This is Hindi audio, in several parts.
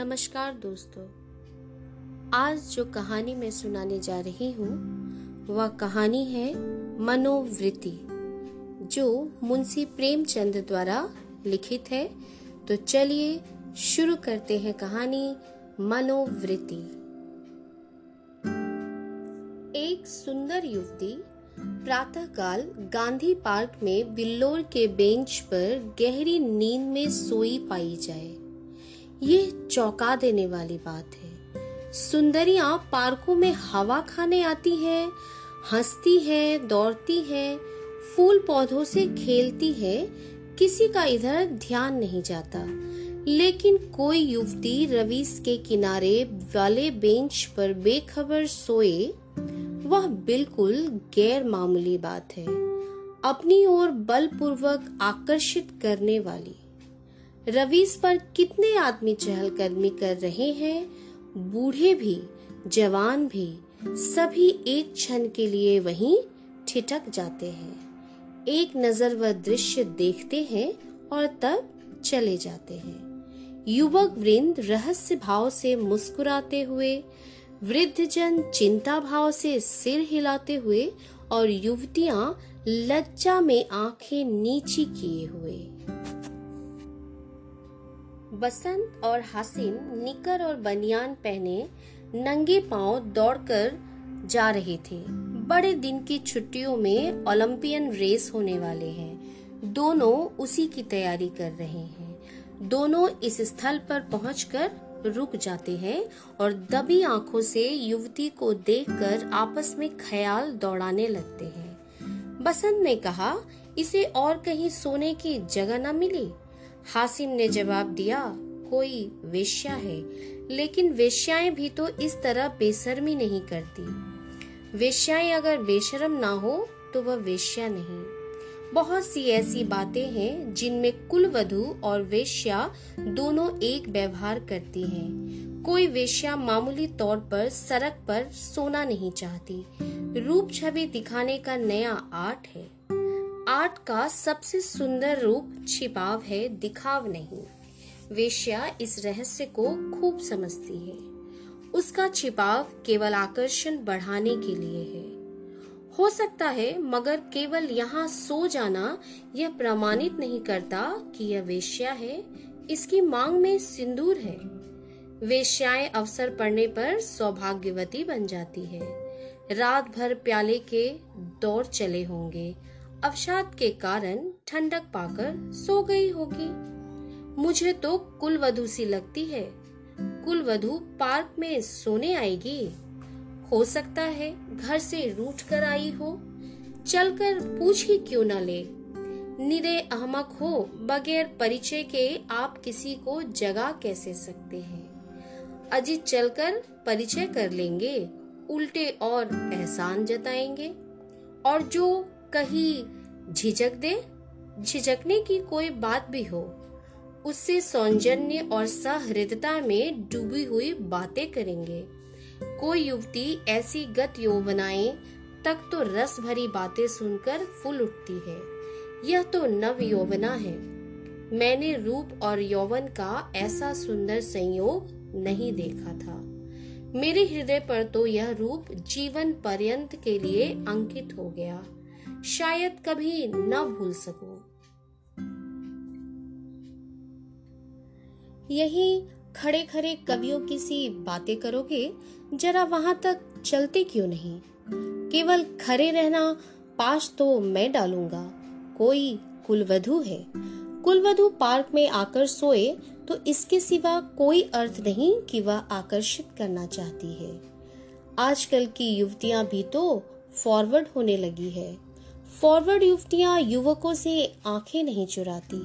नमस्कार दोस्तों। आज जो कहानी मैं सुनाने जा रही हूँ, वह कहानी है मनोवृत्ति, जो मुंशी प्रेमचंद द्वारा लिखित है। तो चलिए शुरू करते हैं कहानी मनोवृत्ति। एक सुंदर युवती प्रातःकाल गांधी पार्क में बिल्लोर के बेंच पर गहरी नींद में सोई पाई जाए। ये चौंका देने वाली बात है। सुंदरियाँ पार्कों में हवा खाने आती हैं, हंसती हैं, दौड़ती हैं, फूल पौधों से खेलती हैं, किसी का इधर ध्यान नहीं जाता। लेकिन कोई युवती रवीस के किनारे वाले बेंच पर बेखबर सोए वह बिल्कुल गैर मामूली बात है। अपनी ओर बलपूर्वक आकर्षित करने वाली। रवीस पर कितने आदमी चहलकदमी कर रहे हैं, बूढ़े भी, जवान भी, सभी एक क्षण के लिए वहीं ठिठक जाते हैं। एक नज़र वह दृश्य देखते हैं और तब चले जाते हैं। युवक वृंद रहस्य भाव से मुस्कुराते हुए वृद्ध जन चिंता भाव से सिर हिलाते हुए और युवतियाँ लज्जा में आँखें नीची किए हुए। बसंत और हसीन निकर और बनियान पहने नंगे पाँव दौड़कर जा रहे थे। बड़े दिन की छुट्टियों में ओलंपियन रेस होने वाले हैं। दोनों उसी की तैयारी कर रहे हैं। दोनों इस स्थल पर पहुंचकर रुक जाते हैं और दबी आँखों से युवती को देखकर आपस में ख्याल दौड़ाने लगते हैं। बसंत ने कहा, इसे और कहीं सोने की जगह न मिली? हासिम ने जवाब दिया, कोई वेश्या है। लेकिन वेश्याएँ भी तो इस तरह बेशर्मी नहीं करती। वेश्याएँ अगर बेशरम ना हो तो वह वेश्या नहीं। बहुत सी ऐसी बातें हैं, जिनमें कुल वधु और वेश्या दोनों एक व्यवहार करती हैं। कोई वेश्या मामूली तौर पर सड़क पर सोना नहीं चाहती। रूप छवि दिखाने का नया आर्ट है। आर्ट का सबसे सुंदर रूप छिपाव है, दिखाव नहीं। वेश्या इस रहस्य को खूब समझती है। उसका छिपाव केवल आकर्षण बढ़ाने के लिए है। हो सकता है, मगर केवल यहाँ सो जाना यह प्रमाणित नहीं करता कि यह वेश्या है। इसकी मांग में सिंदूर है। वेश्याएँ अवसर पड़ने पर सौभाग्यवती बन जाती है। रात भर प्याले के दौर चले होंगे। अवसाद के कारण ठंडक पाकर सो गई होगी। मुझे तो कुलवधु सी लगती है। कुलवधु पार्क में सोने आएगी। हो सकता है घर से रूठ कर आई हो। चलकर पूछ ही क्यों न ले। निरे अहमक हो, बगैर परिचय के आप किसी को जगा कैसे सकते हैं? अजीत चलकर परिचय कर लेंगे। उल्टे और एहसान जताएँगे। और जो कहीं झिझक दे, झिझकने की कोई बात भी हो, उससे सौजन्य और सहृदता में डूबी हुई बातें करेंगे। कोई युवती ऐसी गत यौवनाए तक तो रस भरी बातें सुनकर फूल उठती है। यह तो नव यौवना है। मैंने रूप और यौवन का ऐसा सुंदर संयोग नहीं देखा था। मेरे हृदय पर तो यह रूप जीवन पर्यंत के लिए अंकित हो गया। शायद कभी न भूल सकूँ। यही खड़े खड़े कवियों की सी बातें करोगे, जरा वहाँ तक चलते क्यों नहीं? केवल खड़े रहना पास तो मैं डालूँगा। कोई कुलवधु है। कुलवधु पार्क में आकर सोए तो इसके सिवा कोई अर्थ नहीं कि वह आकर्षित करना चाहती है। आजकल की युवतियाँ भी तो फॉरवर्ड होने लगी है। फॉरवर्ड युवतियाँ युवकों से आँखें नहीं चुराती।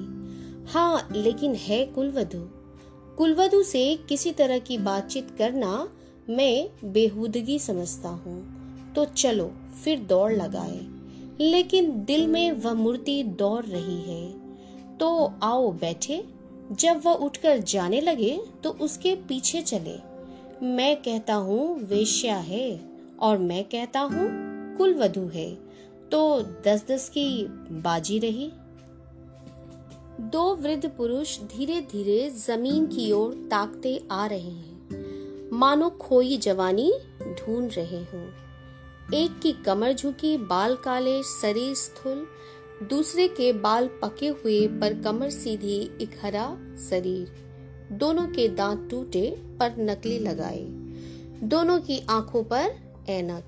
हाँ लेकिन है कुलवधु। कुलवधु से किसी तरह की बातचीत करना मैं बेहूदगी समझता हूँ। तो चलो, फिर दौड़ लगाए। लेकिन दिल में वह मूर्ति दौड़ रही है। तो आओ बैठे। जब वह उठकर जाने लगे तो उसके पीछे चले। मैं कहता हूँ, वेश्या है। और मैं कहता हूँ, कुलवधु है। तो दस दस की बाजी रही। दो वृद्ध पुरुष धीरे धीरे ज़मीन की ओर ताकते आ रहे हैं। मानो खोई जवानी ढूंढ रहे हों। एक की कमर झुकी, बाल काले, शरीर स्थूल। दूसरे के बाल पके हुए, पर कमर सीधी एक हरा शरीर। दोनों के दांत टूटे, पर नकली लगाए। दोनों की आँखों पर ऐनक।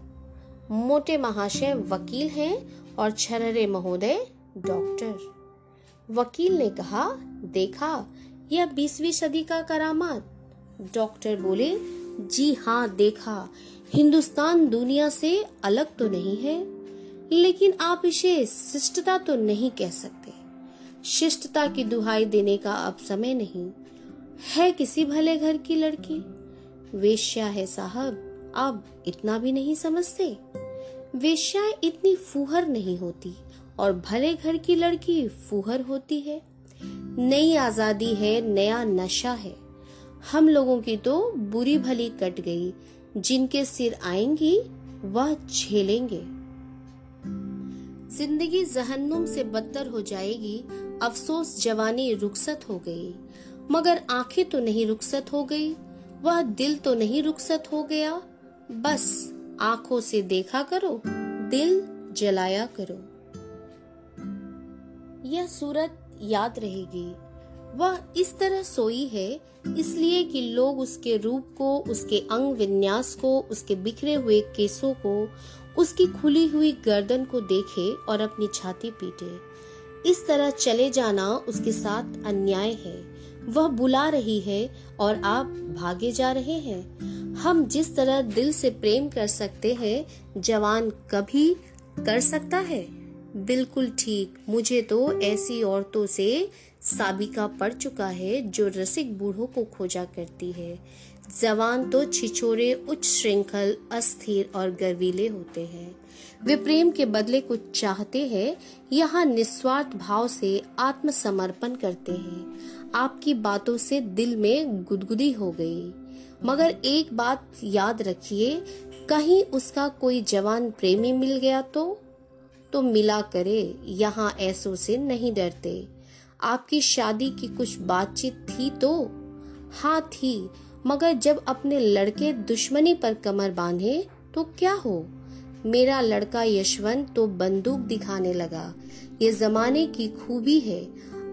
मोटे महाशय वकील हैं और छररे महोदय डॉक्टर। वकील ने कहा, देखा, यह बीसवीं सदी का करामात। डॉक्टर बोले, जी हाँ देखा, हिंदुस्तान दुनिया से अलग तो नहीं है, लेकिन आप इसे शिष्टता तो नहीं कह सकते। शिष्टता की दुहाई देने का अब समय नहीं। है किसी भले घर की लड़की? वेश्या है साहब आप इतना भी नहीं समझते। वेश्याएँ इतनी फूहर नहीं होती और भले घर की लड़की फूहर होती है। नई आज़ादी है, नया नशा है। हम लोगों की तो बुरी भली कट गई। जिनके सिर आएँगी, वह झेलेंगे ज़िंदगी जहन्नुम से बदतर हो जाएगी। अफसोस जवानी रुखसत हो गई। मगर आँखें तो नहीं रुखसत हो गई, वह दिल तो नहीं रुखसत हो गया। बस आँखों से देखा करो, दिल जलाया करो। यह सूरत याद रहेगी। वह इस तरह सोई है, इसलिए कि लोग उसके रूप को, उसके अंग विन्यास को, उसके बिखरे हुए केसों को, उसकी खुली हुई गर्दन को देखे और अपनी छाती पीटे। इस तरह चले जाना उसके साथ अन्याय है। वह बुला रही है और आप भागे जा रहे हैं। हम जिस तरह दिल से प्रेम कर सकते हैं, जवान कभी कर सकता है? बिल्कुल ठीक। मुझे तो ऐसी औरतों से साबिका पड़ चुका है, जो रसिक बूढ़ों को खोजा करती है। जवान तो छिछोरे, उच्च श्रृंखल, अस्थिर और गर्वीले होते हैं। वे प्रेम के बदले कुछ चाहते हैं, यहाँ निस्वार्थ भाव से आत्मसमर्पण करते हैं। आपकी बातों से दिल में गुदगुदी हो गई। मगर एक बात याद रखिए, कहीं उसका कोई जवान प्रेमी मिल गया तो? तो मिला करे, यहाँ ऐसों से नहीं डरते। आपकी शादी की कुछ बातचीत थी तो? हाँ थी, मगर जब अपने लड़के दुश्मनी पर कमर बांधे तो क्या हो? मेरा लड़का यशवंत तो बंदूक दिखाने लगा। ये जमाने की खूबी है।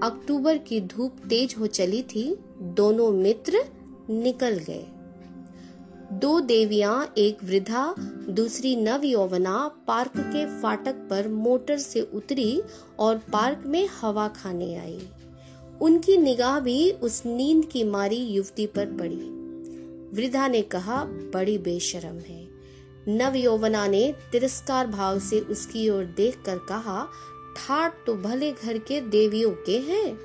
अक्टूबर की धूप तेज हो चली थी, दोनों मित्र निकल गए। दो देवियाँ, एक वृद्धा, दूसरी नव यौवना पार्क के फाटक पर मोटर से उतरी और पार्क में हवा खाने आई। उनकी निगाह भी उस नींद की मारी युवती पर पड़ी। वृद्धा ने कहा, बड़ी बेशरम है। नव यौवना ने तिरस्कार भाव से उसकी ओर देखकर कहा, ठाट तो भले घर के देवियों के हैं।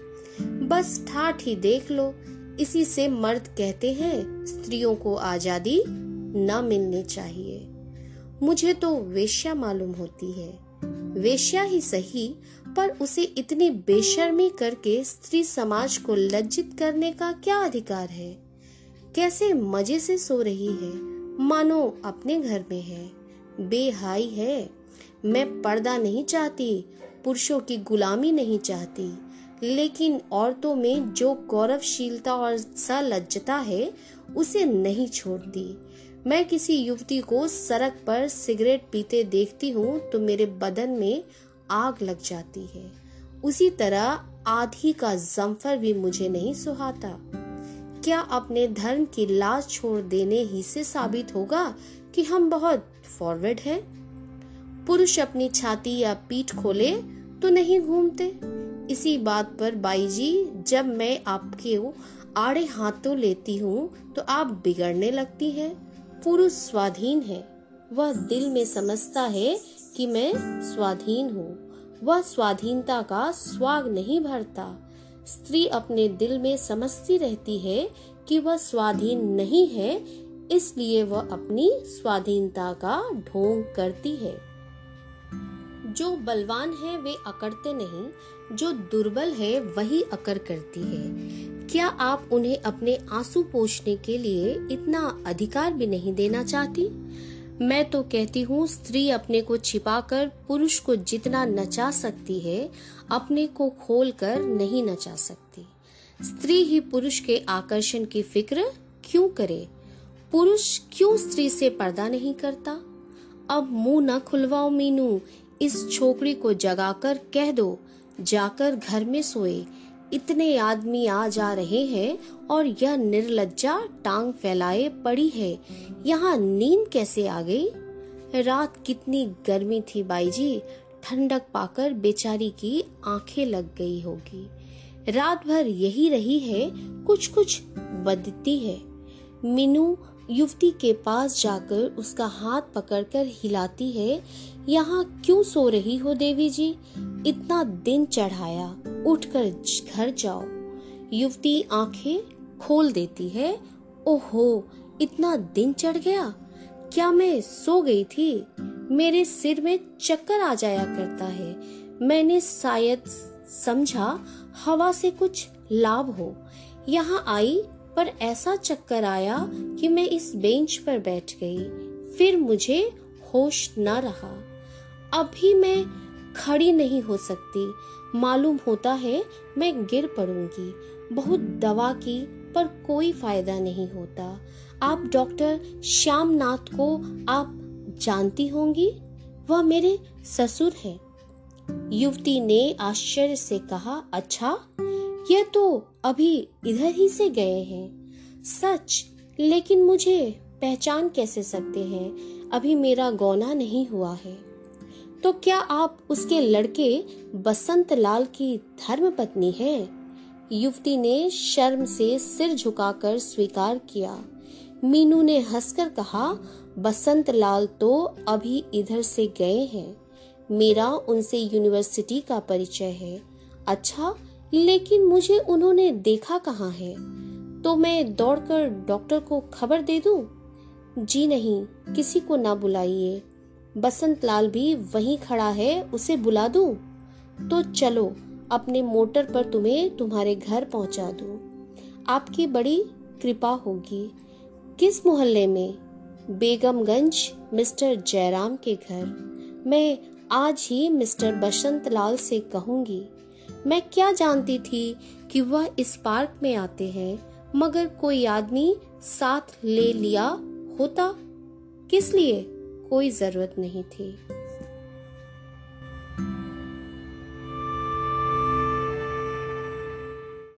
बस ठाट ही देख लो। इसी से मर्द कहते हैं, स्त्रियों को आज़ादी न मिलनी चाहिए। मुझे तो वेश्या मालूम होती है। वेश्या ही सही, पर उसे इतनी बेशर्मी करके स्त्री समाज को लज्जित करने का क्या अधिकार है? कैसे मज़े से सो रही है? मानो अपने घर में है। बेहाई है। मैं पर्दा नहीं चाहती, पुरुषों की गुलामी नहीं चाहती। लेकिन औरतों में जो गौरवशीलता और सलज्जता है, उसे नहीं छोड़ती। मैं किसी युवती को सड़क पर सिगरेट पीते देखती हूँ तो मेरे बदन में आग लग जाती है। उसी तरह आधी का जम्फर भी मुझे नहीं सुहाता। क्या अपने धर्म की लाज छोड़ देने ही से साबित होगा कि हम बहुत फॉरवर्ड हैं? पुरुष अपनी छाती या पीठ खोले तो नहीं घूमते। इसी बात पर बाई जी, जब मैं आपके आड़े हाथों लेती हूँ तो आप बिगड़ने लगती हैं। पुरुष स्वाधीन है। वह दिल में समझता है कि मैं स्वाधीन हूँ। वह स्वाधीनता का स्वाग नहीं भरता। स्त्री अपने दिल में समझती रहती है कि वह स्वाधीन नहीं है, इसलिए वह अपनी स्वाधीनता का ढोंग करती है। जो बलवान है, वे अकड़ते नहीं, जो दुर्बल है, वही अकर करती है। क्या आप उन्हें अपने आँसू पोषने के लिए इतना अधिकार भी नहीं देना चाहती? मैं तो कहती हूँ, स्त्री अपने को छिपाकर पुरुष को जितना नचा सकती है, अपने को खोलकर नहीं नचा सकती। स्त्री ही पुरुष के आकर्षण की फ़िक्र क्यों करे? पुरुष क्यों स्त्री से पर्दा नहीं करता? अब मुँह न खुलवाओ, मीनू इस छोकरी को जगाकर कह दो, जाकर घर में सोए। इतने आदमी आ जा रहे हैं और यह निर्लज्जा टांग फैलाए पड़ी है। यहाँ नींद कैसे आ गई? रात कितनी गर्मी थी बाई जी ठंडक पाकर बेचारी की आँखें लग गई होगी। रात भर यही रही है कुछ कुछ बदती है। मीनू युवती के पास जाकर उसका हाथ पकड़कर हिलाती है, यहाँ क्यों सो रही हो देवी जी? इतना दिन चढ़ाया, उठकर घर जाओ। युवती आँखें खोल देती है, ओहो, इतना दिन चढ़ गया? क्या मैं सो गई थी? मेरे सिर में चक्कर आ जाया करता है। मैंने शायद समझा हवा से कुछ लाभ हो। यहाँ आई पर ऐसा चक्कर आया कि मैं इस बेंच पर बैठ गई। फिर मुझे होश न रहा। अभी मैं खड़ी नहीं हो सकती। मालूम होता है मैं गिर पड़ूँगी। बहुत दवा की पर कोई फ़ायदा नहीं होता। आप डॉक्टर श्यामनाथ को आप जानती होंगी? वह मेरे ससुर है। युवती ने आश्चर्य से कहा अच्छा यह तो अभी इधर ही से गए हैं। सच, लेकिन मुझे पहचान कैसे सकते हैं? अभी मेरा गौना नहीं हुआ है। तो क्या आप उसके लड़के बसंत लाल की धर्म पत्नी है? युवती ने शर्म से सिर झुकाकर स्वीकार किया। मीनू ने हंसकर कहा बसंत लाल तो अभी इधर से गए हैं। मेरा उनसे यूनिवर्सिटी का परिचय है। अच्छा लेकिन मुझे उन्होंने देखा कहाँ है तो मैं दौड़कर डॉक्टर को खबर दे दूँ? जी नहीं, किसी को ना बुलाइए बसंत लाल भी वहीं खड़ा है, उसे बुला दूँ? तो चलो, अपने मोटर पर तुम्हें तुम्हारे घर पहुँचा दूँ। आपकी बड़ी कृपा होगी किस मोहल्ले में बेगमगंज, मिस्टर जयराम के घर मैं आज ही मिस्टर बसंत लाल से कहूँगी मैं क्या जानती थी कि वह इस पार्क में आते हैं, मगर कोई आदमी साथ ले लिया होता? किस लिए? कोई ज़रूरत नहीं थी।